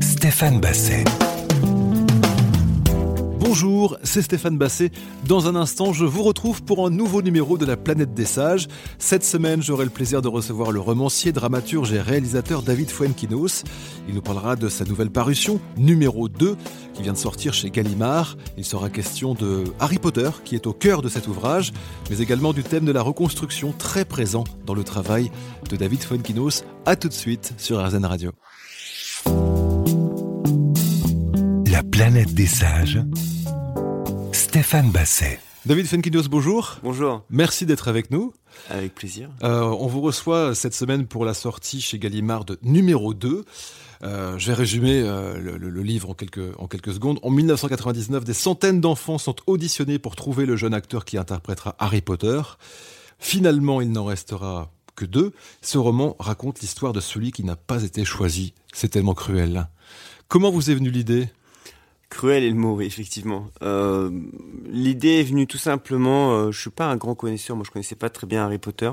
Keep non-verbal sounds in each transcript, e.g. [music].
Stéphane Basset. Bonjour, c'est Stéphane Basset. Dans un instant, je vous retrouve pour un nouveau numéro de la Planète des Sages. Cette semaine, j'aurai le plaisir de recevoir le romancier, dramaturge et réalisateur David Fuenquinos. Il nous parlera de sa nouvelle parution, numéro 2, qui vient de sortir chez Gallimard. Il sera question de Harry Potter, qui est au cœur de cet ouvrage, mais également du thème de la reconstruction, très présent dans le travail de David Fuenquinos. A tout de suite sur RZN Radio. La Planète des Sages, Stéphane Basset. David Fuenquinos, bonjour. Bonjour. Merci d'être avec nous. Avec plaisir. Euh, on vous reçoit cette semaine pour la sortie chez Gallimard de numéro 2. Euh, je vais résumer euh, le, le, le, livre en quelques, en quelques secondes. En 1999, des centaines d'enfants sont auditionnés pour trouver le jeune acteur qui interprétera Harry Potter. Finalement, il n'en restera que deux. Ce roman raconte l'histoire de celui qui n'a pas été choisi. C'est tellement cruel. Comment vous est venue l'idée? Cruel est le mot, effectivement. Euh, L'idée est venue tout simplement. Euh, je suis pas un grand connaisseur, moi je connaissais pas très bien Harry Potter.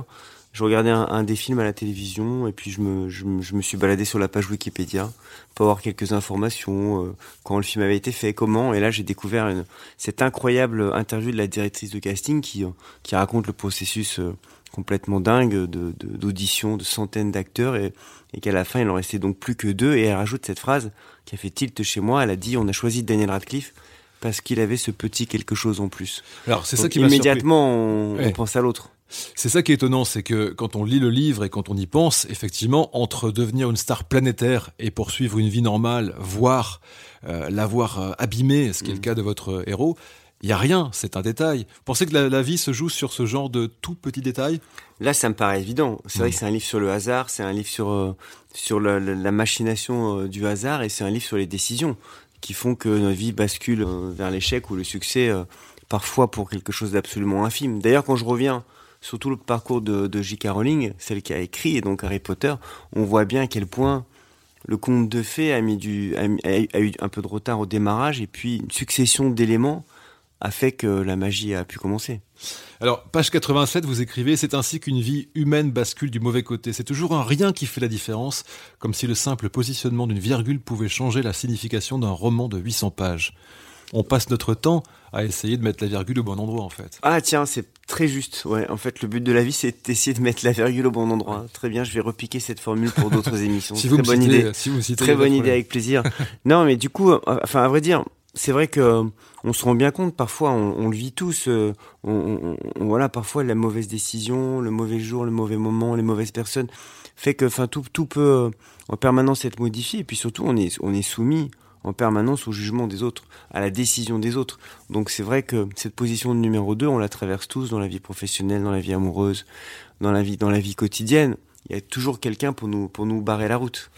Je regardais un, des films à la télévision et puis je me, je, me suis baladé sur la page Wikipédia pour avoir quelques informations, euh, quand le film avait été fait, comment. Et là, j'ai découvert cette incroyable interview de la directrice de casting qui, qui raconte le processus euh, complètement dingue d'audition de, de, de, centaines d'acteurs et, et qu'à la fin, il en restait donc plus que deux. Et elle rajoute cette phrase qui a fait tilt chez moi. Elle a dit on a choisi Daniel Radcliffe parce qu'il avait ce petit quelque chose en plus. Alors c'est ça qui immédiatement on, ouais. on pense à l'autre. C'est ça qui est étonnant, c'est que quand on lit le livre et quand on y pense, effectivement, entre devenir une star planétaire et poursuivre une vie normale, voire euh, l'avoir euh, abîmé, ce qui est le cas de votre héros, il y a rien, c'est un détail. Vous pensez que la, la, vie se joue sur ce genre de tout petits détails? Là, ça me paraît évident. C'est mmh. vrai que c'est un livre sur le hasard, c'est un livre sur euh, sur la, machination euh, du hasard et c'est un livre sur les décisions qui font que notre vie bascule euh, vers l'échec ou le succès, euh, parfois pour quelque chose d'absolument infime. D'ailleurs, quand je reviens sur tout le parcours de, de J.K. Rowling, celle qui a écrit et donc Harry Potter, on voit bien à quel point le conte de fées a, mis du, a eu un peu de retard au démarrage et puis une succession d'éléments a fait que la magie a pu commencer. Alors, page 87, vous écrivez C'est ainsi qu'une vie humaine bascule du mauvais côté. C'est toujours un rien qui fait la différence, comme si le simple positionnement d'une virgule pouvait changer la signification d'un roman de 800 pages. On passe notre temps à essayer de mettre la virgule au bon endroit, en fait. Ah, tiens, c'est très juste. Ouais, en fait, le but de la vie, c'est d'essayer de mettre la virgule au bon endroit. Très bien, je vais repiquer cette formule pour d'autres [laughs] émissions. si, vous très bonne citez, idée. si vous citez, très bonne idée, avec plaisir. non, mais du coup, enfin, à vrai dire, c'est vrai que on se rend bien compte parfois, on, le vit tous. Euh, voilà, parfois la mauvaise décision, le mauvais jour, le mauvais moment, les mauvaises personnes, fait que, enfin, tout, tout peut euh, en permanence être modifié. Et puis surtout, on est, on est soumis en permanence au jugement des autres, à la décision des autres. Donc c'est vrai que cette position de numéro 2, on la traverse tous dans la vie professionnelle, dans la vie amoureuse, dans la vie, dans la vie quotidienne. Il y a toujours quelqu'un pour nous, pour nous barrer la route.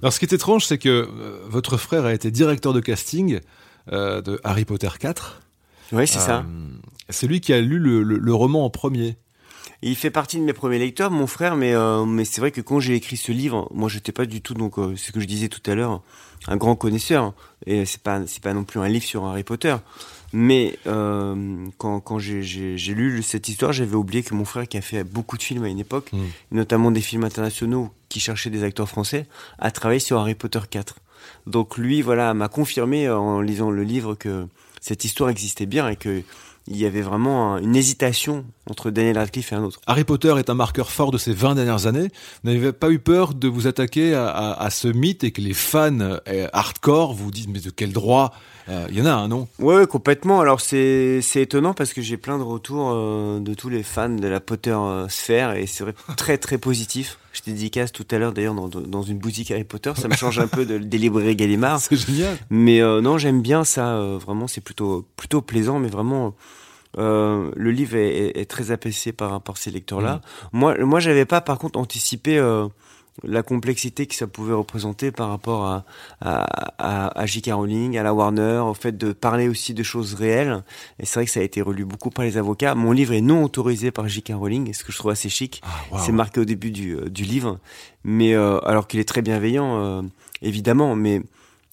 Alors ce qui est étrange, c'est que euh, votre frère a été directeur de casting euh, de Harry Potter 4. Oui, c'est euh, ça. C'est lui qui a lu le, le, le roman en premier. Il fait partie de mes premiers lecteurs, mon frère, mais euh, mais c'est vrai que quand j'ai écrit ce livre, moi j'étais pas du tout donc euh, ce que je disais tout à l'heure, un grand connaisseur et c'est pas c'est pas non plus un livre sur Harry Potter. Mais euh, quand, quand j'ai lu cette histoire, j'avais oublié que mon frère, qui a fait beaucoup de films à une époque, mmh. notamment des films internationaux qui cherchaient des acteurs français, a travaillé sur Harry Potter 4. Donc lui, voilà, m'a confirmé en lisant le livre que cette histoire existait bien et que il y avait vraiment une hésitation entre Daniel Radcliffe et un autre. Harry Potter est un marqueur fort de ces 20 dernières années. Vous n'avez pas eu peur de vous attaquer à, ce mythe et que les fans euh, hardcore vous disent mais de quel droit il euh, y en a un, non? Oui, ouais, complètement. Alors c'est étonnant parce que j'ai plein de retours euh, de tous les fans de la Potter euh, sphère et c'est vrai très très positif. Je dédicace tout à l'heure d'ailleurs dans, dans, une boutique Harry Potter. Ça me change un peu de, des librairies Gallimard. [laughs] C'est génial. Mais euh, non, j'aime bien ça. vraiment, c'est plutôt plutôt plaisant, mais vraiment. Euh, le livre est, est, est, très apaisé par à ces lecteurs-là. Mmh. Moi, moi, j'avais pas, par contre, anticipé la complexité que ça pouvait représenter par rapport à, à, à, à J.K. Rowling, à la Warner, au fait de parler aussi de choses réelles. Et c'est vrai que ça a été relu beaucoup par les avocats. Mon livre est non autorisé par J.K. Rowling, ce que je trouve assez chic. Ah, wow. C'est marqué au début du, euh, du livre, mais euh, alors qu'il est très bienveillant, euh, évidemment. Mais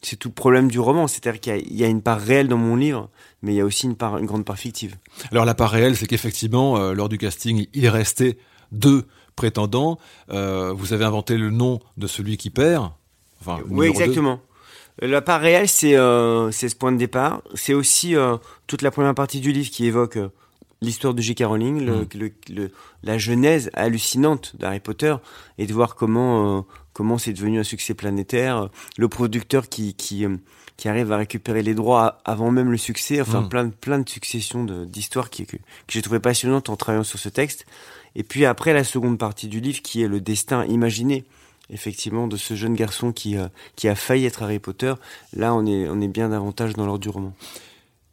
c'est tout le problème du roman, c'est-à-dire qu'il y, y, a une part réelle dans mon livre, mais il y a aussi une part, une grande part fictive. Alors la part réelle, c'est qu'effectivement, euh, lors du casting, il est resté deux prétendant. Euh, vous avez inventé le nom de celui qui perd. Enfin, oui, deux. exactement. La part réelle, c'est euh, ce point de départ. C'est aussi euh, toute la première partie du livre qui évoque euh, l'histoire de J.K. Rowling, le, Mm. le- le- la genèse hallucinante d'Harry Potter, et de voir comment comment c'est devenu un succès planétaire. Le producteur qui qui qui arrive à récupérer les droits avant même le succès. Enfin, Mm. plein de plein de successions d'histoires qui que, que j'ai trouvé passionnantes en travaillant sur ce texte. Et puis après la seconde partie du livre qui est le destin imaginé effectivement de ce jeune garçon qui euh, qui a failli être Harry Potter. Là, on est on est bien davantage dans l'ordre du roman.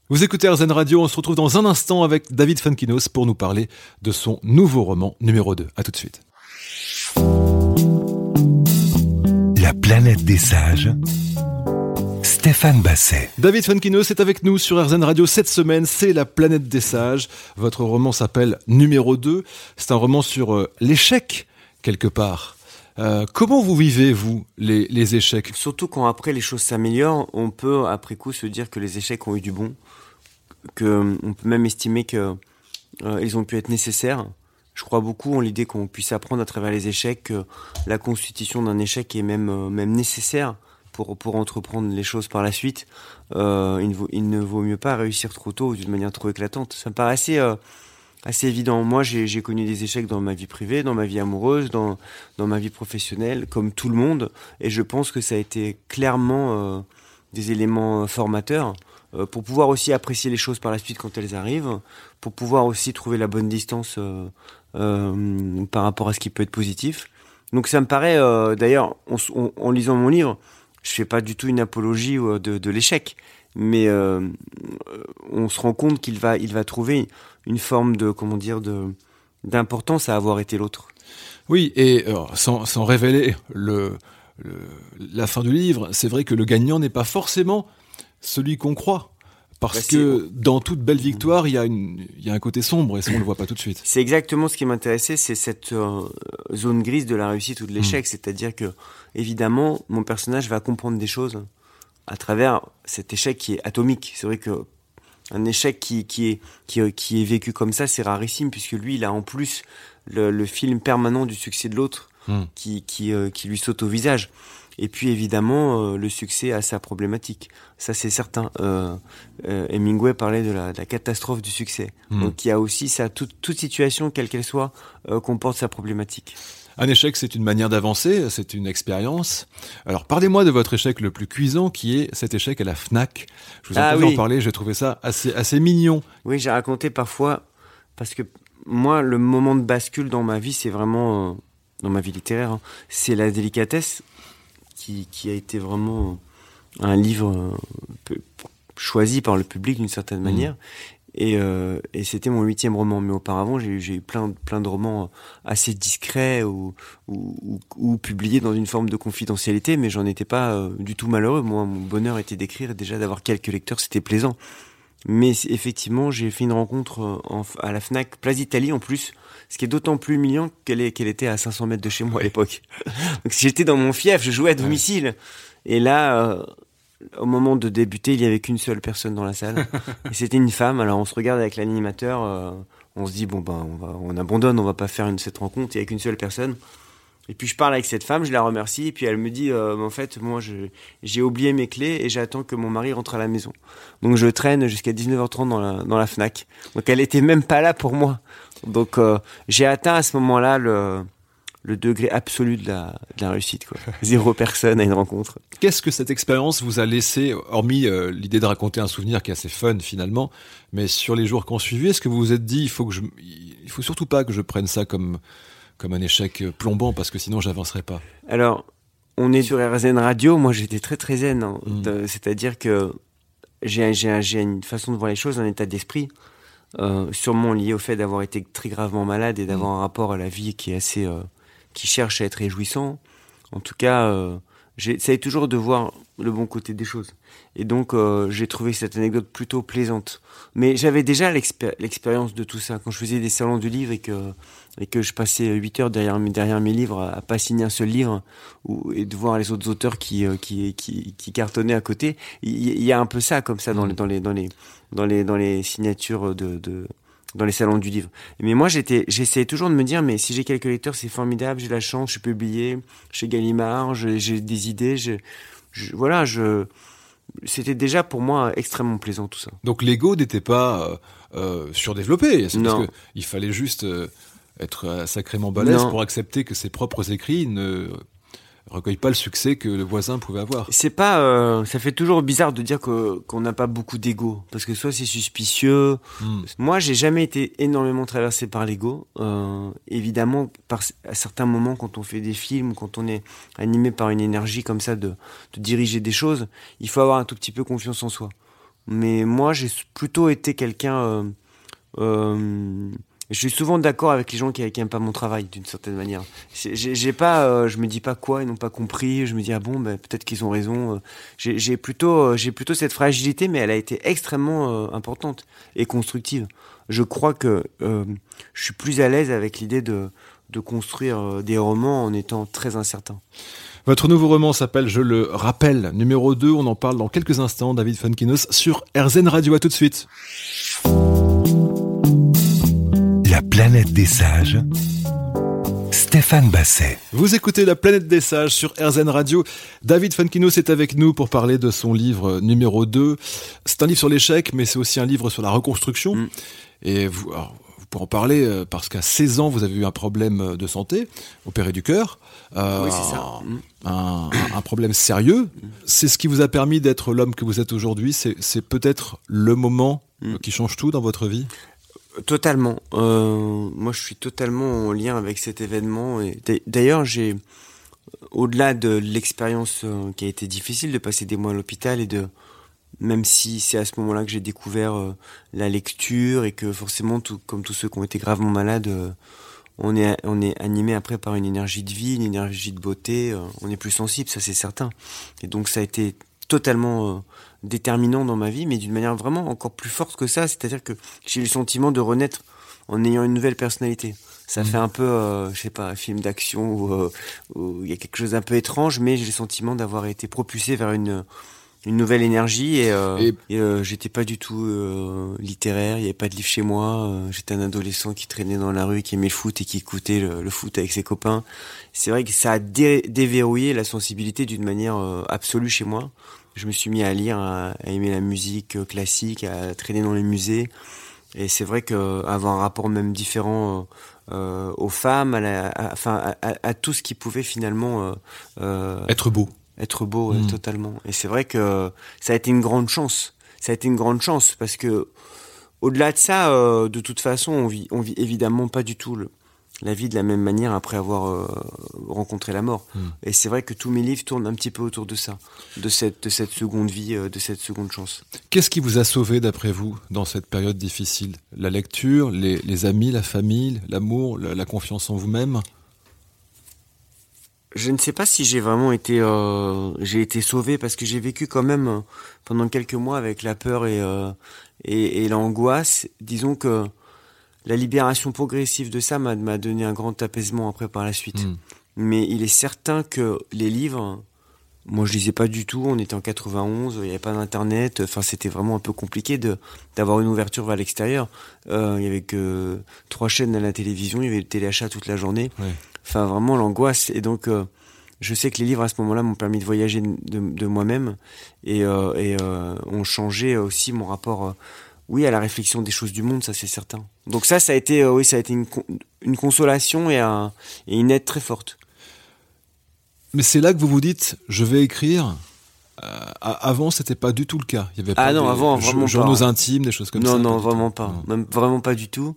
Vous écoutez RZN Radio, on se retrouve dans un instant avec David Funkinos pour nous parler de son nouveau roman numéro 2. À tout de suite. La planète des sages. Stéphane Basset. David Funkinos est avec nous sur RZN Radio cette semaine, c'est La planète des sages. Votre roman s'appelle Numéro 2. C'est un roman sur euh, l'échec, quelque part. Euh, comment vous vivez, vous, les, les échecs? Surtout quand après les choses s'améliorent, on peut après coup se dire que les échecs ont eu du bon, que euh, on peut même estimer que euh, ils ont pu être nécessaires. Je crois beaucoup en l'idée qu'on puisse apprendre à travers les échecs que la constitution d'un échec est même euh, même nécessaire pour pour entreprendre les choses par la suite. Euh, il, ne vaut, il ne vaut mieux pas réussir trop tôt ou d'une manière trop éclatante. Ça me paraît assez euh, assez évident. Moi, j'ai connu des échecs dans ma vie privée, dans ma vie amoureuse, dans dans ma vie professionnelle, comme tout le monde. Et je pense que ça a été clairement euh, des éléments formateurs pour pouvoir aussi apprécier les choses par la suite quand elles arrivent, pour pouvoir aussi trouver la bonne distance par rapport à ce qui peut être positif. Donc ça me paraît, d'ailleurs, en lisant mon livre, je fais pas du tout une apologie euh, de, l'échec, mais euh, euh, on se rend compte qu'il va, il va trouver une forme de, comment dire, d'importance à avoir été l'autre. Oui, et sans, révéler le, le- la fin du livre, c'est vrai que le gagnant n'est pas forcément celui qu'on croit. Parce Bah, que dans toute belle victoire, il y, a une- il y a un côté sombre et ça, on le voit pas tout de suite. C'est exactement ce qui m'intéressait, c'est cette euh, zone grise de la réussite ou de l'échec. C'est-à-dire que, évidemment, mon personnage va comprendre des choses à travers cet échec qui est atomique. C'est vrai que un échec qui, qui, est, qui, est- qui est vécu comme ça, c'est rarissime, puisque lui, il a en plus le, le film permanent du succès de l'autre Hmm. qui, qui, euh, qui lui saute au visage. Et puis évidemment, euh, le succès a sa problématique. Ça, c'est certain. Euh, euh, Hemingway parlait de la, de la catastrophe du succès. Hmm. Donc il y a aussi ça, toute, toute situation, quelle qu'elle soit, euh, comporte sa problématique. Un échec, c'est une manière d'avancer, c'est une expérience. Alors, parlez-moi de votre échec le plus cuisant, qui est cet échec à la Fnac. Je vous ai Ah oui. en parler, j'ai trouvé ça assez, assez mignon. Oui, j'ai raconté parfois, parce que moi, le moment de bascule dans ma vie, c'est vraiment, euh, dans ma vie littéraire, hein, c'est la délicatesse, qui, qui a été vraiment un livre euh, choisi par le public d'une certaine manière. Et, euh, et c'était mon huitième roman. Mais auparavant, j'ai eu, plein, de- plein de romans assez discrets ou, ou, ou- ou publiés dans une forme de confidentialité, mais j'en étais pas euh, du tout malheureux. Moi, mon bonheur était d'écrire et déjà d'avoir quelques lecteurs, c'était plaisant. Mais effectivement, j'ai fait une rencontre en- à la Fnac, Place d'Italie en plus, ce qui est d'autant plus humiliant qu'elle était à 500 mètres de chez moi à l'époque. [laughs] Donc j'étais dans mon fief, je jouais à domicile. Et là, euh, au moment de débuter, il y avait qu'une seule personne dans la salle. [laughs] et c'était une femme. Alors on se regarde avec l'animateur, euh, on se dit bon ben on, va, on abandonne, on va pas faire une, cette rencontre. Il y a qu'une seule personne. Et puis je parle avec cette femme, je la remercie, et puis elle me dit euh, en fait moi j'ai oublié mes clés et j'attends que mon mari rentre à la maison. Donc je traîne jusqu'à 19h30 dans la, dans la Fnac. Donc elle était même pas là pour moi. Donc euh, j'ai atteint à ce moment-là le, le degré absolu de la, de la réussite. Quoi. [laughs] Zéro personne à une rencontre. Qu'est-ce que cette expérience vous a laissé, hormis euh, l'idée de raconter un souvenir qui est assez fun finalement, mais sur les jours qui ont suivi, est-ce que vous vous êtes dit, il faut que je, il faut surtout pas que je prenne ça comme, comme un échec euh, plombant parce que sinon j'avancerai pas? Alors, on est sur RZN Radio. Moi, j'étais très très zen. hein. Mm. C'est-à-dire que j'ai une façon de voir les choses, un état d'esprit, euh, sûrement lié au fait d'avoir été très gravement malade et d'avoir un rapport à la vie qui est assez, euh, qui cherche à être réjouissant. En tout cas, euh, j'essaye toujours de voir le bon côté des choses. Et donc, euh, j'ai trouvé cette anecdote plutôt plaisante. Mais j'avais déjà l'expé- l'expérience de tout ça. Quand je faisais des salons du livre et que, et que je passais 8 heures derrière, mes- derrière mes livres à, à pas signer un seul livre, ou, et de voir les autres auteurs qui, euh, qui, qui, qui cartonnaient à côté, il y, a un peu ça comme ça dans, les, dans, les, dans, les, dans, les, dans les signatures de, de, dans les salons du livre. Mais moi, j'étais, j'essayais toujours de me dire, mais si j'ai quelques lecteurs, c'est formidable, j'ai la chance, je suis publié chez Gallimard, j'ai des idées, je, voilà, je, c'était déjà pour moi extrêmement plaisant tout ça. Donc l'ego n'était pas euh, euh surdéveloppé, c'est parce qu'il fallait juste euh, être sacrément balèze pour accepter que ses propres écrits ne recueille pas le succès que le voisin pouvait avoir. C'est pas, euh, ça fait toujours bizarre de dire qu'on n'a pas beaucoup d'ego, parce que soit c'est suspicieux. Hmm. Moi, j'ai jamais été énormément traversé par l'ego. Euh, évidemment, par, à certains moments, quand on fait des films, quand on est animé par une énergie comme ça de, de diriger des choses, il faut avoir un tout petit peu confiance en soi. Mais moi, j'ai plutôt été quelqu'un euh, euh je suis souvent d'accord avec les gens qui, qui aiment pas mon travail d'une certaine manière. J'ai pas, euh, je me dis pas quoi, ils n'ont pas compris. Je me dis ah bon, ben, peut-être qu'ils ont raison. Euh, j'ai plutôt, euh, j'ai plutôt cette fragilité, mais elle a été extrêmement importante et constructive. Je crois que je suis plus à l'aise avec l'idée de, de construire des romans en étant très incertain. Votre nouveau roman s'appelle, je le rappelle, numéro 2. On en parle dans quelques instants, David Funkinos, sur RZN Radio. À tout de suite. La planète des sages. Stéphane Basset. Vous écoutez La planète des sages sur RZN Radio. David Funkinos est avec nous pour parler de son livre numéro 2. C'est un livre sur l'échec, mais c'est aussi un livre sur la reconstruction. Mm. Et vous, vous pouvez en parler euh, parce qu'à 16 ans, vous avez eu un problème de santé, opéré du cœur. Euh, oui, c'est ça. Mm. Un, un, problème sérieux. Mm. C'est ce qui vous a permis d'être l'homme que vous êtes aujourd'hui. C'est peut-être le moment qui change tout dans votre vie? Totalement. Euh, moi, je suis totalement en lien avec cet événement. Et d'ailleurs, j'ai, au-delà de l'expérience euh, qui a été difficile de passer des mois à l'hôpital et de, même si c'est à ce moment-là que j'ai découvert euh, la lecture et que forcément, tout, comme tous ceux qui ont été gravement malades, on est, on est animé après par une énergie de vie, une énergie de beauté. on est plus sensible, ça c'est certain. Et donc, ça a été totalement déterminant dans ma vie, mais d'une manière vraiment encore plus forte que ça. C'est-à-dire que j'ai eu le sentiment de renaître en ayant une nouvelle personnalité. Ça mmh. fait un peu, euh, je sais pas, un film d'action euh, où il y a quelque chose d'un peu étrange, mais j'ai le sentiment d'avoir été propulsé vers une une nouvelle énergie et, euh, et... j'étais pas du tout littéraire, il y avait pas de livre chez moi, j'étais un adolescent qui traînait dans la rue, qui aimait le foot et qui écoutait le, foot avec ses copains. C'est vrai que ça a déverrouillé la sensibilité d'une manière absolue chez moi je me suis mis à lire, à, aimer la musique euh, classique, à traîner dans les musées. Et c'est vrai qu'avoir un rapport même différent euh, euh, aux femmes, à, tout ce qui pouvait finalement être beau. Être beau, mm. totalement. Et c'est vrai que ça a été une grande chance. Ça a été une grande chance parce que au-delà de ça, de toute façon, on vit, on vit évidemment pas du tout le, la vie de la même manière après avoir euh, rencontré la mort. Hmm. Et c'est vrai que tous mes livres tournent un petit peu autour de ça, de cette, de cette seconde vie, euh, de cette seconde chance. Qu'est-ce qui vous a sauvé d'après vous dans cette période difficile? La lecture, les, amis, la famille, l'amour, la, confiance en vous-même? Je ne sais pas si j'ai vraiment été euh, j'ai été sauvé parce que j'ai vécu quand même pendant quelques mois avec la peur et et, et l'angoisse. Disons que la libération progressive de ça m'a donné un grand apaisement après par la suite. Hmm. Mais il est certain que les livres, moi je lisais pas du tout, on était en 91, il n'y avait pas d'internet, enfin c'était vraiment un peu compliqué de d'avoir une ouverture vers l'extérieur. Euh, il y avait que trois chaînes à la télévision, il y avait le téléachat toute la journée. Enfin vraiment l'angoisse et donc euh, je sais que les livres à ce moment-là m'ont permis de voyager de, moi-même et, euh, et ont changé aussi mon rapport oui, à la réflexion des choses du monde, ça c'est certain. Donc ça, ça a été, euh, oui, ça a été une, consolation et, une aide très forte. Mais c'est là que vous vous dites, je vais écrire. Euh, avant, c'était pas du tout le cas. Il y avait ah non, avant, vraiment journaux intimes, des choses comme ça. Non, non, vraiment pas. Même vraiment pas du tout.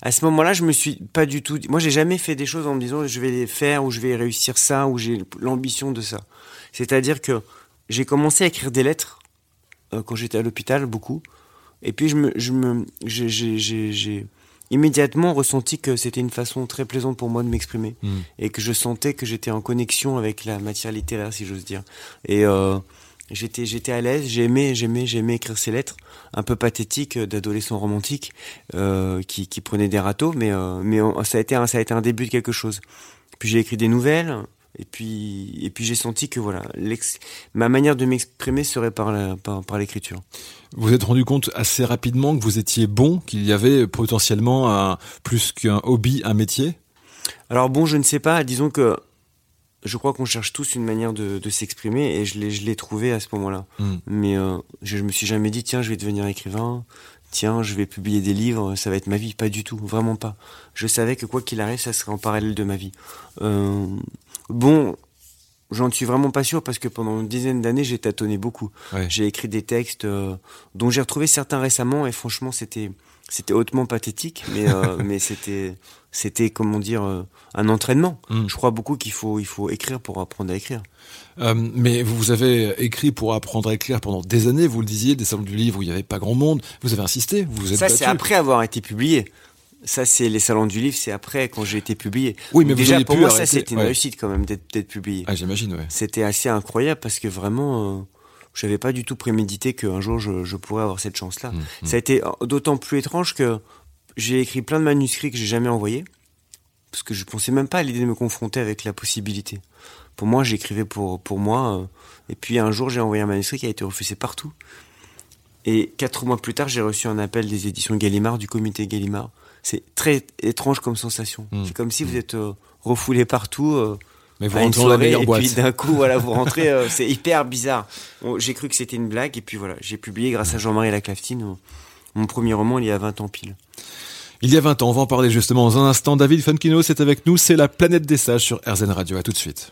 À ce moment-là, je me suis pas du tout. Moi, j'ai jamais fait des choses en me disant je vais les faire ou je vais réussir ça ou j'ai l'ambition de ça. C'est-à-dire que j'ai commencé à écrire des lettres euh, quand j'étais à l'hôpital, beaucoup. Et puis je me, je me, j'ai immédiatement ressenti que c'était une façon très plaisante pour moi de m'exprimer hmm. et que je sentais que j'étais en connexion avec la matière littéraire, si j'ose dire. Et euh, j'étais, j'étais à l'aise. J'aimais, j'aimais, j'aimais écrire ces lettres un peu pathétiques d'adolescents romantiques euh, qui, qui prenaient des râteaux, mais euh, mais ça a été un, ça a été un début de quelque chose. Puis j'ai écrit des nouvelles. Et puis, et puis j'ai senti que voilà, ma manière de m'exprimer serait par, par, l'écriture. Vous vous êtes rendu compte assez rapidement que vous étiez bon, qu'il y avait potentiellement un, plus qu'un hobby, un métier? Alors bon, je ne sais pas. Disons que je crois qu'on cherche tous une manière de, s'exprimer et je l'ai trouvé à ce moment-là. Hmm. Mais euh, je, je me suis jamais dit tiens je vais devenir écrivain, tiens je vais publier des livres, ça va être ma vie. Pas du tout, vraiment pas. Je savais que quoi qu'il arrive, ça serait en parallèle de ma vie. Euh, bon, j'en suis vraiment pas sûr parce que pendant une dizaine d'années j'ai tâtonné beaucoup. J'ai écrit des textes euh, dont j'ai retrouvé certains récemment et franchement c'était c'était hautement pathétique, mais [laughs] mais c'était c'était comment dire euh, un entraînement. Mm. Je crois beaucoup qu'il faut il faut écrire pour apprendre à écrire. Euh, mais vous avez écrit pour apprendre à écrire pendant des années, vous le disiez, des salons du livre où il n'y avait pas grand monde. Vous avez insisté, vous êtes Ça c'est après avoir été publié. Ça c'est les salons du livre, c'est après quand j'ai été publié. Oui, mais déjà pour moi ça c'était une réussite quand même d'être publié. Ah j'imagine, ouais. C'était assez incroyable parce que vraiment. Euh, je n'avais pas du tout prémédité qu'un jour je, je, pourrais avoir cette chance-là. Mm, mm. Ça a été d'autant plus étrange que j'ai écrit plein de manuscrits que j'ai jamais envoyés parce que je pensais même pas à l'idée de me confronter avec la possibilité. Pour moi, j'écrivais pour, pour moi, euh, et puis un jour, j'ai envoyé un manuscrit qui a été refusé partout. Et quatre mois plus tard, j'ai reçu un appel des éditions Gallimard, du comité Gallimard. C'est très étrange comme sensation. Hmm. C'est comme si vous êtes euh, refoulé partout. Euh, mais vous rentrez dans la meilleure boîte. Et puis d'un coup, [laughs] voilà, vous rentrez. c'est hyper bizarre. j'ai cru que c'était une blague, et puis voilà, j'ai publié grâce à Jean-Marie Laclaftine mon premier roman il y a 20 ans pile. Il y a 20 ans, on va en parler justement dans un instant. David Funkino, c'est avec nous, c'est la planète des sages sur RZN Radio. À tout de suite.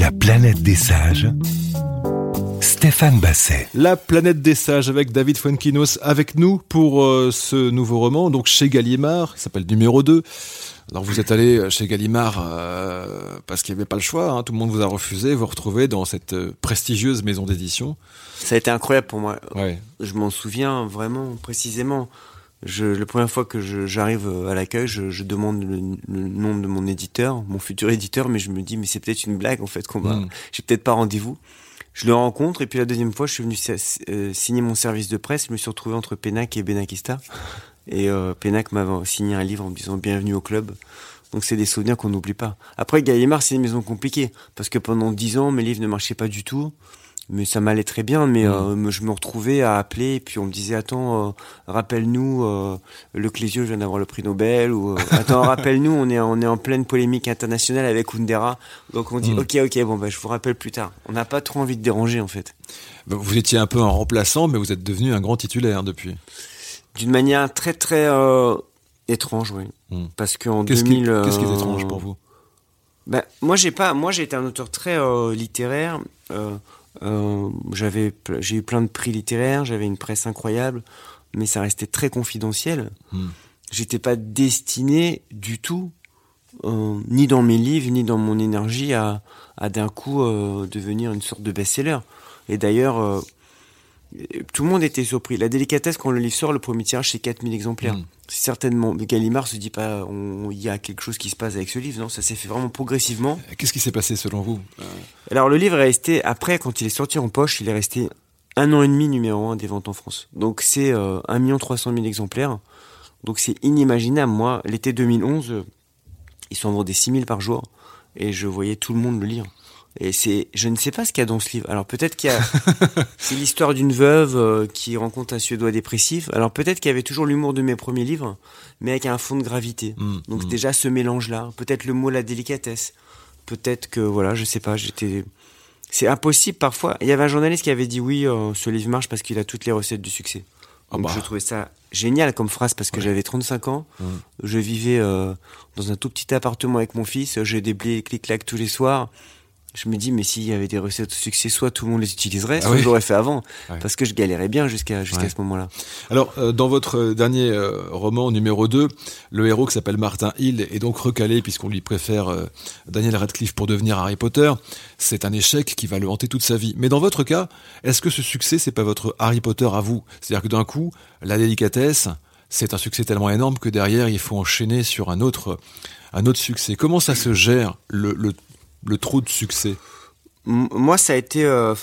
La planète des sages. Stéphane Basset. La planète des sages avec David Fuenkinos avec nous pour euh, ce nouveau roman, donc chez Gallimard, qui s'appelle Numéro 2. Alors vous êtes allé chez Gallimard euh, parce qu'il n'y avait pas le choix, hein. tout le monde vous a refusé, vous retrouvez dans cette euh, prestigieuse maison d'édition. Ça a été incroyable pour moi. Je m'en souviens vraiment précisément. Je, la première fois que j'arrive à l'accueil, je, demande le, nom de mon éditeur, mon futur éditeur, mais je me dis mais c'est peut-être une blague en fait qu'on va, hmm. j'ai peut-être pas rendez-vous. Je le rencontre et puis la deuxième fois, je suis venu euh, signer mon service de presse. Je me suis retrouvé entre Pénac et Benakista. Et euh, Pénac m'a signé un livre en me disant bienvenue au club. Donc c'est des souvenirs qu'on n'oublie pas. Après Gallimard, c'est une maison compliquée parce que pendant dix ans, mes livres ne marchaient pas du tout. Mais ça m'allait très bien, mais mm. euh, je me retrouvais à appeler, et puis on me disait attends, euh, rappelle-nous, euh, le Clésio vient d'avoir le prix Nobel, ou attends, [laughs] rappelle-nous, on est on est en pleine polémique internationale avec Kundera, donc on dit mm. ok ok bon bah je vous rappelle plus tard. On n'a pas trop envie de déranger en fait. Bah, vous étiez un peu un remplaçant, mais vous êtes devenu un grand titulaire depuis d'une manière très très euh, étrange, oui. Hmm. Parce qu'en 2000, qu'est-ce qui est étrange pour vous? ben, moi j'ai pas, moi j'ai été un auteur très euh, littéraire. Euh, j'avais, j'ai eu plein de prix littéraires, j'avais une presse incroyable, mais ça restait très confidentiel. Hmm. J'étais pas destiné du tout, ni dans mes livres, ni dans mon énergie, à, à d'un coup devenir une sorte de best-seller. Et d'ailleurs, tout le monde était surpris. La délicatesse, quand le livre sort, le premier tirage, c'est 4000 exemplaires. Mm. Certainement, Gallimard se dit pas, il y a quelque chose qui se passe avec ce livre, non Ça s'est fait vraiment progressivement. Qu'est-ce qui s'est passé selon vous euh, Alors, le livre est resté, après, quand il est sorti en poche, il est resté un an et demi numéro un des ventes en France. Donc, c'est euh, 1 300 000 exemplaires. Donc, c'est inimaginable. Moi, l'été 2011, euh, ils sont en vendés 6000 par jour. Et je voyais tout le monde le lire. Et c'est, je ne sais pas ce qu'il y a dans ce livre. Alors peut-être qu'il y a, [laughs] c'est l'histoire d'une veuve euh, qui rencontre un Suédois dépressif. Alors peut-être qu'il y avait toujours l'humour de mes premiers livres, mais avec un fond de gravité. Mm, Donc mm. déjà ce mélange-là. Peut-être le mot la délicatesse. Peut-être que voilà, je sais pas. J'étais, c'est impossible parfois. Il y avait un journaliste qui avait dit oui, euh, ce livre marche parce qu'il a toutes les recettes du succès. Ah bah. je trouvais ça génial comme phrase parce que j'avais 35 ans. Mm. Je vivais euh, dans un tout petit appartement avec mon fils. Je débliais clic-clac tous les soirs je me dis, mais s'il y avait des recettes de succès, soit tout le monde les utiliserait, ah soit je l'aurais fait avant, parce que je galérais bien jusqu'à jusqu'à ce moment-là. Alors, euh, dans votre euh, dernier euh, roman numéro 2, le héros qui s'appelle Martin Hill est donc recalé puisqu'on lui préfère Daniel Radcliffe pour devenir Harry Potter. C'est un échec qui va le hanter toute sa vie. Mais dans votre cas, est-ce que ce succès, c'est pas votre Harry Potter à vous? C'est-à-dire que d'un coup, la délicatesse, c'est un succès tellement énorme que derrière, il faut enchaîner sur un autre, un autre succès. Comment ça se gère le, le le trou de succès Moi, ça a été, euh,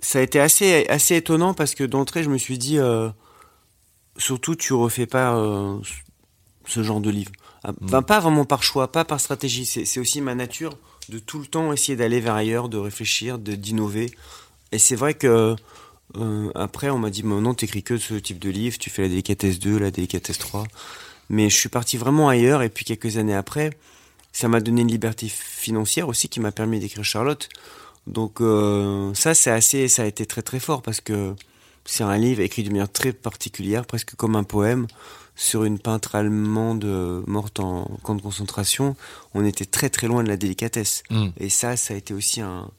ça a été assez, assez étonnant parce que d'entrée, je me suis dit, euh, surtout, tu refais pas euh, ce genre de livre. Ah, enfin, pas vraiment par choix, pas par stratégie. C'est aussi ma nature de tout le temps essayer d'aller vers ailleurs, de réfléchir, de d'innover. Et c'est vrai que après, on m'a dit, non, t'écris que ce type de livre, tu fais la délicatesse 2, la délicatesse 3. Mais je suis parti vraiment ailleurs, et puis quelques années après, ça m'a donné une liberté financière aussi qui m'a permis d'écrire Charlotte. Donc euh, ça, c'est assez, ça a été très très fort parce que c'est un livre écrit d'une manière très particulière, presque comme un poème, sur une peintre allemande euh, morte en camp de concentration. On était très très loin de la délicatesse. Mm. Et ça, ça a été aussi un,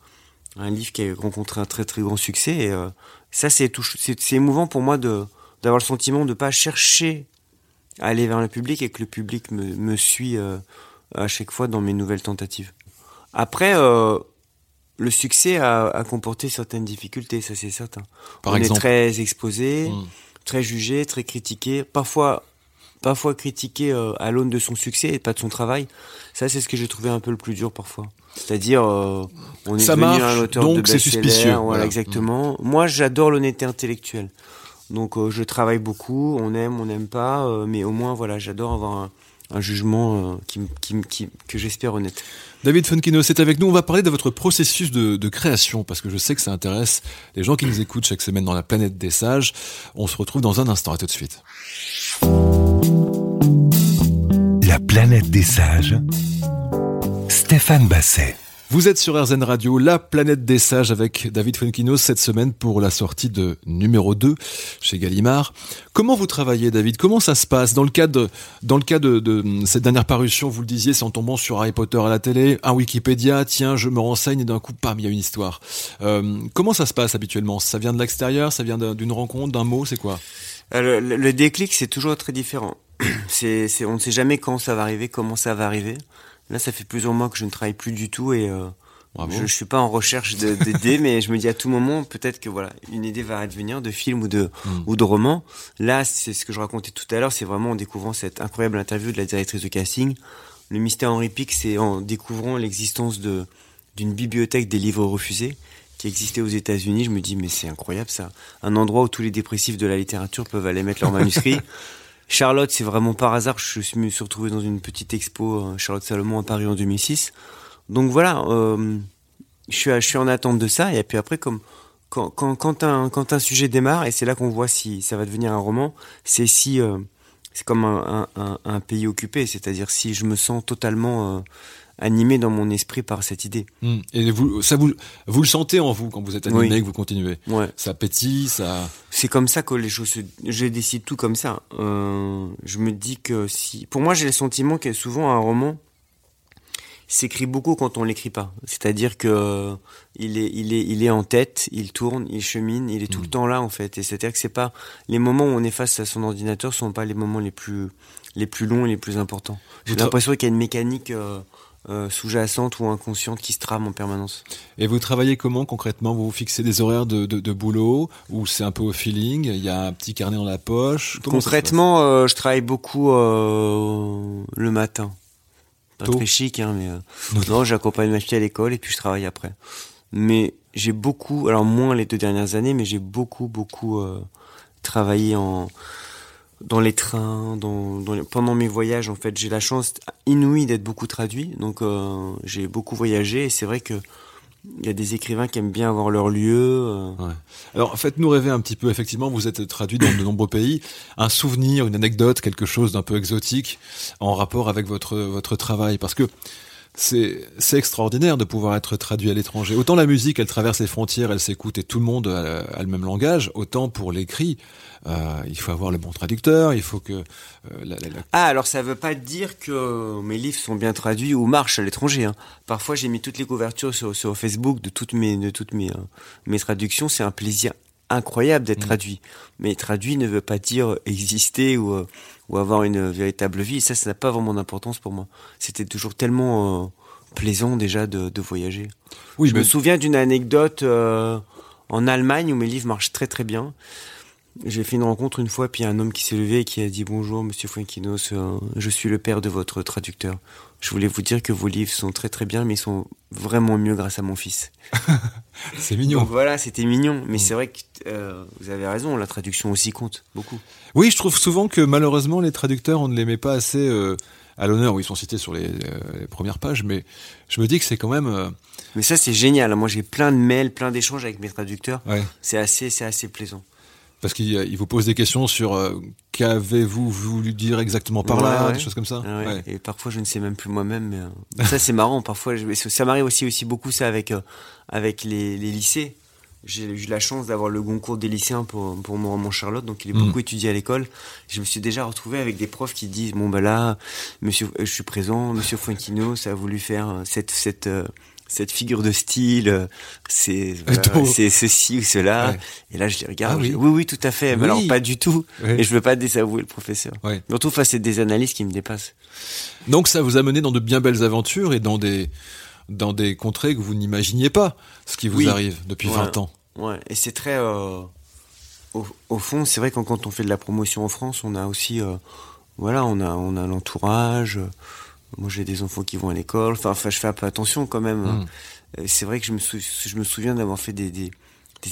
un livre qui a rencontré un très très grand succès. Et euh, ça, c'est c'est émouvant pour moi de d'avoir le sentiment de pas chercher à aller vers le public et que le public me, me suit euh, à chaque fois dans mes nouvelles tentatives. Après, euh, le succès a, a, comporté certaines difficultés, ça c'est certain. Par On exemple. est très exposé, Hmm. très jugé, très critiqué, parfois parfois critiqué euh, à l'aune de son succès et pas de son travail. Ça, c'est ce que j'ai trouvé un peu le plus dur parfois. C'est-à-dire, euh, on est Ça devenu marche, un auteur donc c'est suspicieux, Voilà, voilà. exactement. Moi, j'adore l'honnêteté intellectuelle. Donc, euh, je travaille beaucoup. On aime, on n'aime pas, euh, mais au moins, voilà, j'adore avoir un, un jugement euh, qui, qui, qui- que j'espère honnête. David Funkino, c'est avec nous. On va parler de votre processus de, de création parce que je sais que ça intéresse les gens qui nous écoutent chaque semaine dans la planète des sages. On se retrouve dans un instant. À tout de suite. La planète des sages. Stéphane Basset. Vous êtes sur RZN Radio, la planète des sages avec David Funkino cette semaine pour la sortie de numéro 2 chez Gallimard. Comment vous travaillez David? Comment ça se passe? Dans le cadre dans le cas de, de cette dernière parution, vous le disiez, c'est en tombant sur Harry Potter à la télé, un Wikipédia, tiens, je me renseigne et d'un coup, pam, il y a une histoire. Euh, comment ça se passe habituellement? Ça vient de l'extérieur? Ça vient d'un- d'une rencontre, d'un mot? C'est quoi? Euh, Le, le déclic, c'est toujours très différent. [clears throat] On ne sait jamais quand ça va arriver, comment ça va arriver. Là, ça fait plusieurs mois que je ne travaille plus du tout et euh, je, je suis pas en recherche d'idées, mais je me dis à tout moment, peut-être que voilà, une idée va advenir de film ou de Mm. ou de roman. Là, c'est ce que je racontais tout à l'heure, c'est vraiment en découvrant cette incroyable interview de la directrice de casting. Le mystère Henri Pic, c'est en découvrant l'existence de d'une bibliothèque des livres refusés qui existait aux États-Unis. Je me dis, mais c'est incroyable ça. Un endroit où tous les dépressifs de la littérature peuvent aller mettre leurs [laughs] manuscrits. Charlotte, c'est vraiment par hasard. Je me suis retrouvé dans une petite expo euh, Charlotte Salomon à Paris en 2006. Donc voilà, euh, je, suis, je suis en attente de ça. Et puis après, comme quand, quand, quand, un, quand un sujet démarre, et c'est là qu'on voit si ça va devenir un roman, c'est si euh, c'est comme un, un, un, un pays occupé, c'est-à-dire si je me sens totalement euh, animé dans mon esprit par cette idée. Hmm. Et vous, ça vous, vous le sentez en vous quand vous êtes animé, Oui. que vous continuez? Ouais. Ça pétille, ça. C'est comme ça que les choses se... Je décide tout comme ça. Euh, je me dis que si... Pour moi, j'ai le sentiment que souvent un roman s'écrit beaucoup quand on l'écrit pas. C'est-à-dire que euh, il est, il est, il est en tête, il tourne, il chemine, il est tout le temps là en fait. Et c'est-à-dire que c'est pas les moments où on est face à son ordinateur sont pas les moments les plus, les plus longs et les plus importants. J'ai l'impression qu'il y a une mécanique euh, euh, sous-jacente ou inconsciente qui se trame en permanence. Et vous travaillez comment concrètement? Vous vous fixez des horaires de, de, de boulot ou c'est un peu au feeling? Il y a un petit carnet dans la poche? Comment Concrètement, euh, je travaille beaucoup euh, le matin. Pas Tôt. très chic, hein, mais euh, non, j'accompagne ma fille à l'école et puis je travaille après. Mais j'ai beaucoup, alors moins les deux dernières années, mais j'ai beaucoup, beaucoup euh, travaillé en dans les trains, dans, dans les- pendant mes voyages. En fait, j'ai la chance inouïe d'être beaucoup traduit, donc euh, j'ai beaucoup voyagé et c'est vrai que il y a des écrivains qui aiment bien avoir leur lieu. euh. Alors faites-nous rêver un petit peu. Effectivement, vous êtes traduit dans de nombreux pays. Un souvenir, une anecdote, quelque chose d'un peu exotique en rapport avec votre votre travail, parce que c'est extraordinaire de pouvoir être traduit à l'étranger. Autant la musique, elle traverse les frontières, elle s'écoute et tout le monde a, a le même langage. Autant pour l'écrit, euh, il faut avoir le bon traducteur. Il faut que euh, la- la- la- Ah, alors ça veut pas dire que mes livres sont bien traduits ou marchent à l'étranger. hein. Parfois, j'ai mis toutes les couvertures sur, sur Facebook de toutes mes, de toutes mes, euh, mes traductions. C'est un plaisir incroyable d'être Mm. traduit. Mais traduit ne veut pas dire exister ou, euh, ou avoir une véritable vie. Ça, ça n'a pas vraiment d'importance pour moi. C'était toujours tellement euh, plaisant déjà de, de voyager. oui, Je me souviens d'une anecdote euh, en Allemagne où mes livres marchent très très bien. J'ai fait une rencontre une fois, puis il y a un homme qui s'est levé et qui a dit Bonjour, monsieur Fuenquinos, euh, je suis le père de votre traducteur. Je voulais vous dire que vos livres sont très très bien, mais ils sont vraiment mieux grâce à mon fils. [laughs] c'est mignon. Donc voilà, c'était mignon, mais Mm. c'est vrai que euh, vous avez raison, la traduction aussi compte beaucoup. Oui, je trouve souvent que malheureusement les traducteurs, on ne les met pas assez, euh, à l'honneur où ils sont cités sur les, euh, les, premières pages, mais je me dis que c'est quand même. Mais ça c'est génial. Moi j'ai plein de mails, plein d'échanges avec mes traducteurs. Ouais. C'est assez, c'est assez plaisant. Parce qu'il vous pose des questions sur euh, qu'avez-vous voulu dire exactement par là, des choses comme ça. Et parfois je ne sais même plus moi-même. Mais, ça c'est marrant. Parfois ça m'arrive aussi aussi beaucoup ça avec avec les, les lycées j'ai eu la chance d'avoir le concours des lycéens pour, pour mon roman Charlotte, donc il est beaucoup mm. étudié à l'école. Je me suis déjà retrouvé avec des profs qui disent bon bah là, monsieur, euh, je suis présent, monsieur Fuentino, ça a voulu faire euh, cette cette euh, cette figure de style, c'est [laughs] c'est ceci ou cela. Et là, je les regarde. Ah oui. oui. tout à fait. Mais alors pas du tout. Et je veux pas désavouer le professeur. Ouais. Surtout face à des analyses qui me dépassent. Donc ça vous a mené dans de bien belles aventures et dans des dans des contrées que vous n'imaginiez pas, ce qui vous arrive depuis 20 ans. Ouais, et c'est très. Euh, au, fond, c'est vrai que quand on fait de la promotion en France, on a aussi. Euh, voilà, on a, on a l'entourage. Moi, j'ai des enfants qui vont à l'école. Enfin, enfin, je fais un peu attention quand même. Hmm. C'est vrai que je me, je me souviens d'avoir fait des, des,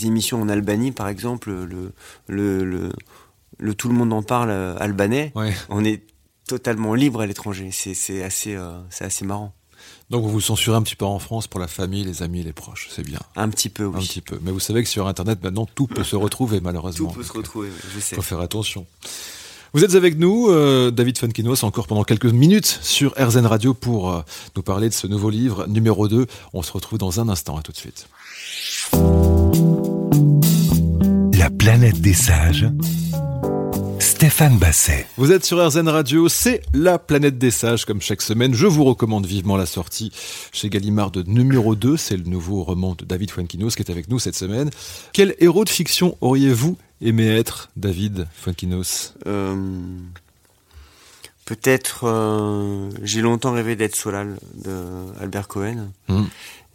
émissions en Albanie, par exemple, le, le, le, Tout le monde en parle euh, albanais. On est totalement libre à l'étranger. C'est assez, c'est assez marrant. Donc vous vous censurez un petit peu en France pour la famille, les amis, les proches, c'est bien. Un petit peu, oui. Un petit peu. Mais vous savez que sur Internet, maintenant, tout peut se retrouver, malheureusement. Tout peut se retrouver, je sais. Faut faire attention. Vous êtes avec nous, euh, David Funkinos, encore pendant quelques minutes sur RZN Radio pour euh, nous parler de ce nouveau livre, numéro 2. On se retrouve dans un instant, à tout de suite. La planète des sages Stéphane Basset. Vous êtes sur RZN Radio, c'est la planète des sages comme chaque semaine. Je vous recommande vivement la sortie chez Gallimard de numéro 2, c'est le nouveau roman de David Fuenquinos qui est avec nous cette semaine. Quel héros de fiction auriez-vous aimé être, David Fuenquinos euh, Peut-être, euh, j'ai longtemps rêvé d'être Solal de Albert Cohen. Hmm.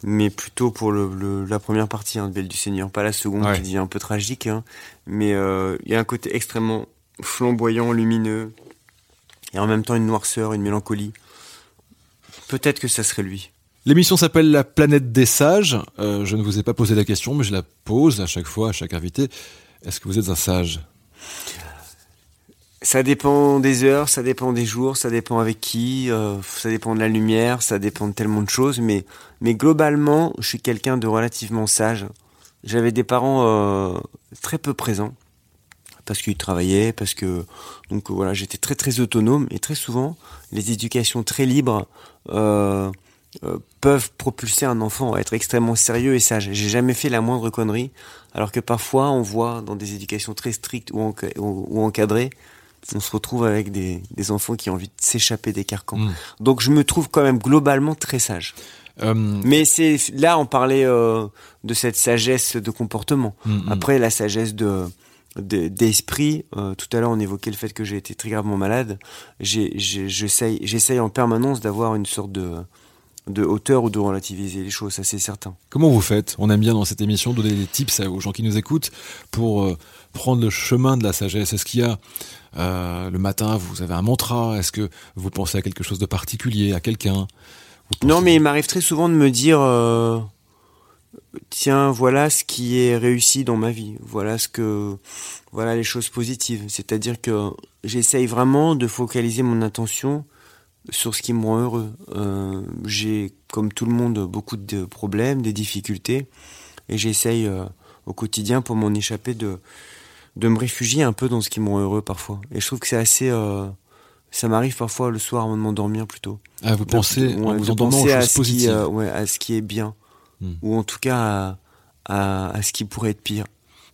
mais plutôt pour le, la première partie hein, de Belle du Seigneur, pas la seconde qui devient un peu tragique, hein. mais euh, il y a un côté extrêmement flamboyant, lumineux, et en même temps une noirceur, une mélancolie. Peut-être que ça serait lui. L'émission s'appelle La planète des sages. Euh, je ne vous ai pas posé la question, mais je la pose à chaque fois, à chaque invité. Est-ce que vous êtes un sage? Ça dépend des heures, ça dépend des jours, ça dépend avec qui, euh, ça dépend de la lumière, ça dépend de tellement de choses. Mais, mais globalement, je suis quelqu'un de relativement sage. J'avais des parents euh, très peu présents parce qu'il travaillait, parce que donc voilà, j'étais très très autonome et très souvent les éducations très libres euh, euh, peuvent propulser un enfant à être extrêmement sérieux et sage. J'ai jamais fait la moindre connerie, alors que parfois on voit dans des éducations très strictes ou, ou, encadrées, on se retrouve avec des, des enfants qui ont envie de s'échapper des carcans. Hmm. Donc je me trouve quand même globalement très sage. Euh... Mais c'est là on parlait euh, de cette sagesse de comportement. Hmm, hmm. Après la sagesse de d'esprit. Euh, tout à l'heure, on évoquait le fait que j'ai été très gravement malade. J'essaye en permanence d'avoir une sorte de, de hauteur ou de relativiser les choses, ça c'est certain. Comment vous faites? On aime bien dans cette émission donner des tips aux gens qui nous écoutent pour euh, prendre le chemin de la sagesse. Est-ce qu'il y a euh, le matin, vous avez un mantra? Est-ce que vous pensez à quelque chose de particulier, à quelqu'un? Non, mais il m'arrive très souvent de me dire tiens, voilà ce qui est réussi dans ma vie, voilà ce que, voilà les choses positives. C'est-à-dire que j'essaye vraiment de focaliser mon attention sur ce qui me rend heureux. Euh, j'ai, comme tout le monde, beaucoup de problèmes, des difficultés, et j'essaye euh, au quotidien pour m'en échapper de, de me réfugier un peu dans ce qui me rend heureux parfois. Et je trouve que c'est assez, euh, ça m'arrive parfois le soir avant de m'endormir plutôt. Ah, vous pensez, en vous endormant à, qui, ouais, à ce qui est bien. Hmm. ou en tout cas à, ce qui pourrait être pire,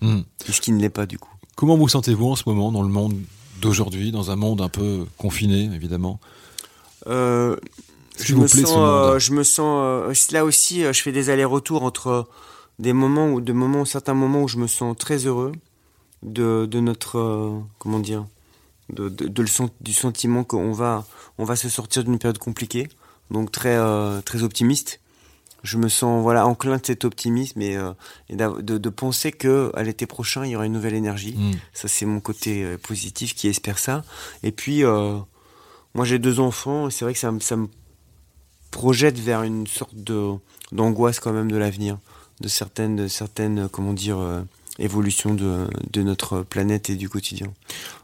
hmm. et ce qui ne l'est pas du coup. Comment vous sentez-vous en ce moment dans le monde d'aujourd'hui, dans un monde un peu confiné évidemment? Euh, je, me sens, euh, je me sens, là aussi, euh, je fais des allers-retours entre des moments où, de moments, certains moments où je me sens très heureux de, de notre, comment dire, de, de, le, du sentiment qu'on va, on va se sortir d'une période compliquée, donc très, très optimiste je me sens voilà enclin de cet optimisme et, euh, de, de, penser que à l'été prochain il y aura une nouvelle énergie. Mm. Ça c'est mon côté euh, positif qui espère ça. Et puis euh, moi j'ai deux enfants et c'est vrai que ça, ça, me projette vers une sorte de d'angoisse quand même de l'avenir, de certaines de certaines comment dire évolutions de, de notre planète et du quotidien.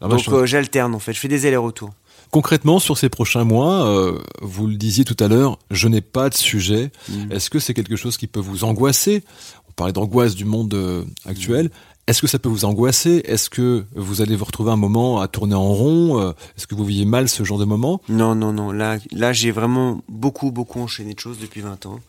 Ah bah, Donc j'alterne en fait, je fais des allers-retours. Concrètement, sur ces prochains mois, euh, vous le disiez tout à l'heure, je n'ai pas de sujet. Mm. Est-ce que c'est quelque chose qui peut vous angoisser? On parlait d'angoisse du monde euh, actuel. Est-ce que ça peut vous angoisser? Est-ce que vous allez vous retrouver un moment à tourner en rond? Euh, Est-ce que vous vivez mal ce genre de moment? Non, non, non. Là, là j'ai vraiment beaucoup, beaucoup enchaîné de choses depuis 20 ans.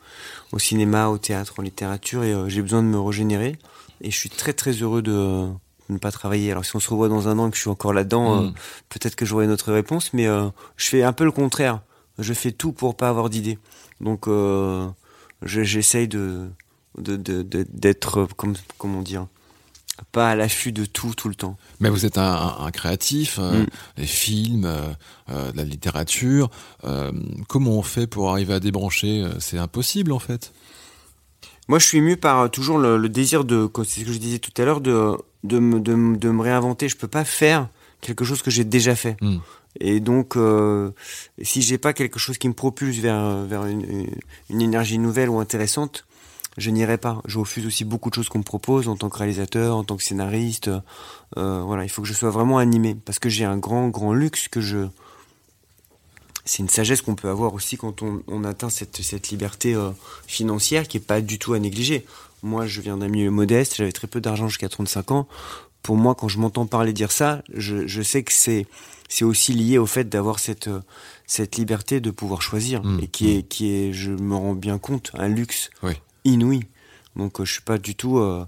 Au cinéma, au théâtre, en littérature, et euh, j'ai besoin de me régénérer. Et je suis très, très heureux de, de ne pas travailler. Alors, si on se revoit dans un an et que je suis encore là-dedans, Mm. euh, peut-être que j'aurai une autre réponse, mais euh, je fais un peu le contraire. Je fais tout pour pas avoir d'idées. Donc, euh, je- j'essaye de de- de- de- d'être, euh, comme, comment dire, pas à l'affût de tout, tout le temps. Mais vous êtes un, un- un créatif, euh, Mm. des films, euh, euh, de la littérature. Euh, comment on fait pour arriver à débrancher C'est impossible en fait. Moi, je suis ému par toujours le, le désir de, c'est ce que je disais tout à l'heure, de, de, me, de, me- de me réinventer. Je peux pas faire quelque chose que j'ai déjà fait. Mm. Et donc, si j'ai pas quelque chose qui me propulse vers, vers une, une énergie nouvelle ou intéressante, je n'irai pas. Je refuse aussi beaucoup de choses qu'on me propose en tant que réalisateur, en tant que scénariste. Euh, voilà, il faut que je sois vraiment animé parce que j'ai un grand, grand luxe que je. C'est une sagesse qu'on peut avoir aussi quand on, on atteint cette, cette liberté euh, financière qui est pas du tout à négliger. Moi, je viens d'un milieu modeste, j'avais très peu d'argent jusqu'à 35 ans. Pour moi, quand je m'entends parler dire ça, je, je sais que c'est c'est aussi lié au fait d'avoir cette cette liberté de pouvoir choisir Mm, et qui est qui est, je me rends bien compte, un luxe Oui. Inouï. Donc, euh, je suis pas du tout, euh,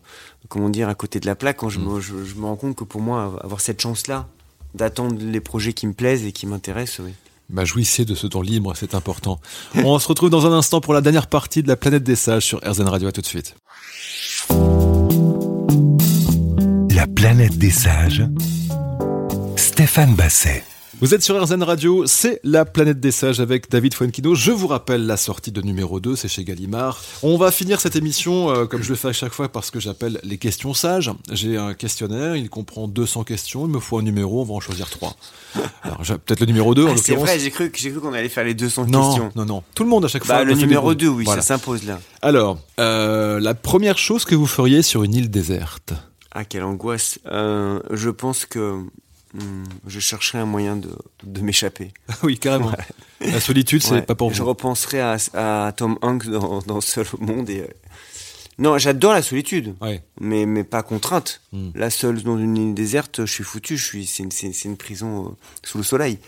comment dire, à côté de la plaque quand je, Mm. me, je, je me rends compte que pour moi, avoir cette chance-là d'attendre les projets qui me plaisent et qui m'intéressent, oui. Bah, jouissez de ce temps libre, c'est important. On se retrouve dans un instant pour la dernière partie de la planète des sages sur RZN Radio. À tout de suite. La planète des sages. Stéphane Basset. Vous êtes sur RZN Radio, c'est la planète des sages avec David Fuenquido. Je vous rappelle la sortie de numéro 2, c'est chez Gallimard. On va finir cette émission euh, comme je le fais à chaque fois parce que j'appelle les questions sages. J'ai un questionnaire, il comprend 200 questions, il me faut un numéro, on va en choisir 3. Alors peut-être le numéro 2 en Ah, c'est l'occurrence. vrai, j'ai cru, qu'on allait faire les 200 non, questions. non, non. Tout le monde à chaque fois. Bah, le fait des numéro bons- 2, oui, Voilà. ça s'impose là. Alors, euh, la première chose que vous feriez sur une île déserte? Ah, quelle angoisse. Euh, je pense que hmm, je chercherai un moyen de, de m'échapper. Oui, carrément. La solitude, c'est Ouais. pas pour Je vous. repenserai à, à Tom Hanks dans, dans Seul au monde. Et, euh, Non, j'adore la solitude, Ouais. mais, mais pas contrainte. Hmm. Là, seul dans une île déserte, je suis foutu. Je suis, c'est une, une prison euh, sous le soleil.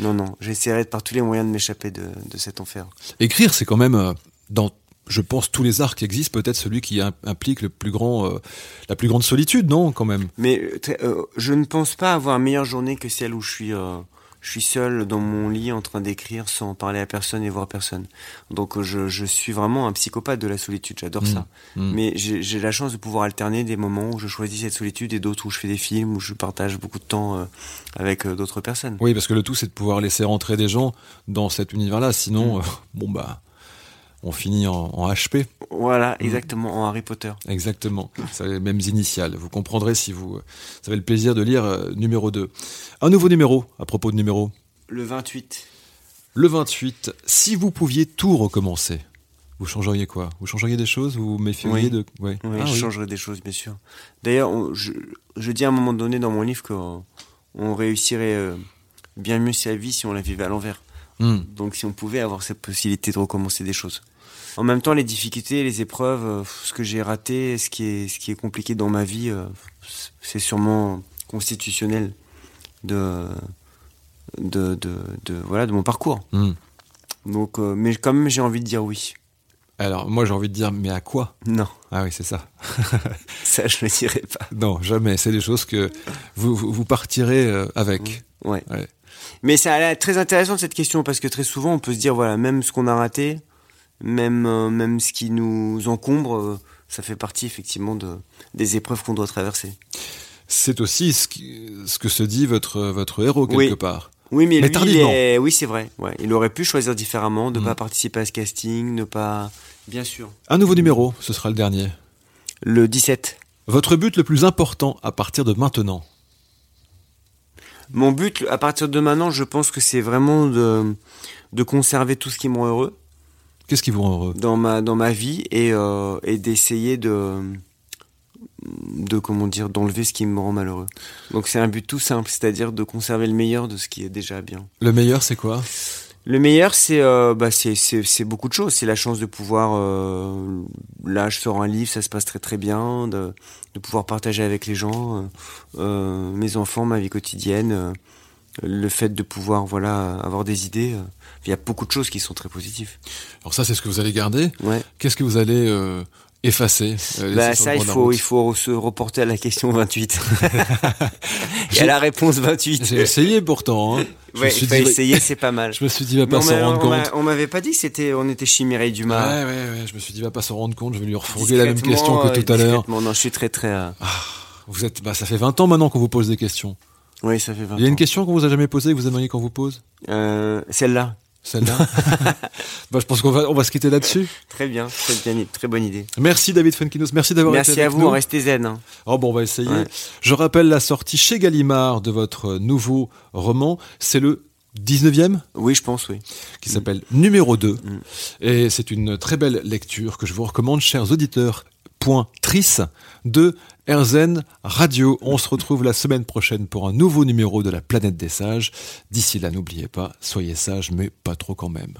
Non, non, j'essaierai par tous les moyens de m'échapper de, de cet enfer. Écrire, c'est quand même euh, dans, je pense, tous les arts qui existent, peut-être celui qui im- implique le plus grand, euh, la plus grande solitude, non, quand même? Mais euh, euh, je ne pense pas avoir une meilleure journée que celle où je suis, euh, je suis seul dans mon lit en train d'écrire sans parler à personne et voir personne. Donc je, je suis vraiment un psychopathe de la solitude, j'adore Mm. ça. Mm. Mais j'ai la chance de pouvoir alterner des moments où je choisis cette solitude et d'autres où je fais des films, où je partage beaucoup de temps avec d'autres personnes. Oui, parce que le tout, c'est de pouvoir laisser rentrer des gens dans cet univers-là. Sinon, Mm. euh, bon bah, on finit en, en HP. Voilà, Mm. exactement, en Harry Potter. Exactement. C'est les mêmes initiales. Vous comprendrez si vous, vous avez le plaisir de lire euh, numéro 2. Un nouveau numéro, à propos de numéro. Le 28. Le 28. Si vous pouviez tout recommencer, vous changeriez quoi? Vous changeriez des choses? Vous vous méfieriez Oui. de. Ouais. Oui, Ah je oui. changerai des choses, bien sûr. D'ailleurs, je dis à un moment donné dans mon livre qu'on on réussirait euh, bien mieux sa vie si on la vivait à l'envers. Hmm. Donc si on pouvait avoir cette possibilité de recommencer des choses. En même temps, les difficultés, les épreuves, euh, ce que j'ai raté, ce qui est, ce qui est compliqué dans ma vie, euh, c'est sûrement constitutionnel de, de, de, de- voilà, de mon parcours. Hmm. Donc, euh, mais quand même, j'ai envie de dire oui. Alors, moi, j'ai envie de dire, mais à quoi? Non, Ah oui, c'est ça. [laughs] ça, je ne dirais pas. Non, jamais. C'est des choses que vous, vous, vous partirez avec. Ouais. Ouais. Mais ça a l'air très intéressant cette question parce que très souvent on peut se dire voilà même ce qu'on a raté, même euh, même ce qui nous encombre, euh, ça fait partie effectivement de des épreuves qu'on doit traverser. C'est aussi ce, qui- ce que se dit votre, votre héros, quelque Oui. part. Oui mais, Mais lui, il tardivement. est- oui c'est vrai. Ouais, il aurait pu choisir différemment, de Mm. pas participer à ce casting, ne pas bien sûr. Un nouveau numéro, ce sera le dernier. Le 17. Votre but le plus important à partir de maintenant Mon but à partir de maintenant, je pense que c'est vraiment de de conserver tout ce qui me rend heureux. Qu'est-ce qui vous rend heureux? Dans ma dans ma vie et euh, et d'essayer de de comment dire d'enlever ce qui me rend malheureux. Donc c'est un but tout simple, c'est-à-dire de conserver le meilleur de ce qui est déjà bien. Le meilleur, c'est quoi? Le meilleur, c'est euh, bah, c'est beaucoup de choses. C'est la chance de pouvoir euh, là, je sors un livre, ça se passe très très bien, de de pouvoir partager avec les gens, euh, mes enfants, ma vie quotidienne, le fait de pouvoir voilà avoir des idées. il y a beaucoup de choses qui sont très positives. Alors ça, c'est ce que vous allez garder. Ouais. Qu'est-ce que vous allez effacer euh, Bah, ça, il faut, route il faut se reporter à la question 28. [laughs] et à la réponse 28. J'ai essayé pourtant. Hein. [laughs] Je, Ouais, il faut dit, essayer, c'est pas mal. je me suis dit, va pas s'en rendre compte. On m'avait pas dit que c'était, on était chez Mireille Dumas. Ouais, ouais, ouais. Je me suis dit, va pas s'en rendre compte. Je vais lui refourguer la même question que euh, tout à l'heure. discrètement. Non, je suis très très. euh, Vous êtes, bah, ça fait 20 ans maintenant qu'on vous pose des questions. Oui, ça fait 20 Il y a une ans. question qu'on vous a jamais posée que vous aimeriez qu'on vous pose? Euh, Celle-là. Celle-là [laughs] bah, Je pense qu'on va, on va se quitter là-dessus. Très bien, très bien, très bonne idée. Merci David Funkinos, merci d'avoir été Merci avec à vous, nous. restez zen. hein. Oh bon, on va essayer. Ouais. Je rappelle la sortie chez Gallimard de votre nouveau roman. C'est le 19e Oui, je pense, oui. qui s'appelle Numéro 2. Mm. Et c'est une très belle lecture que je vous recommande, chers auditeurs. Point Tris de Erzen Radio. On se retrouve la semaine prochaine pour un nouveau numéro de la planète des sages. D'ici là, n'oubliez pas, soyez sages, mais pas trop quand même.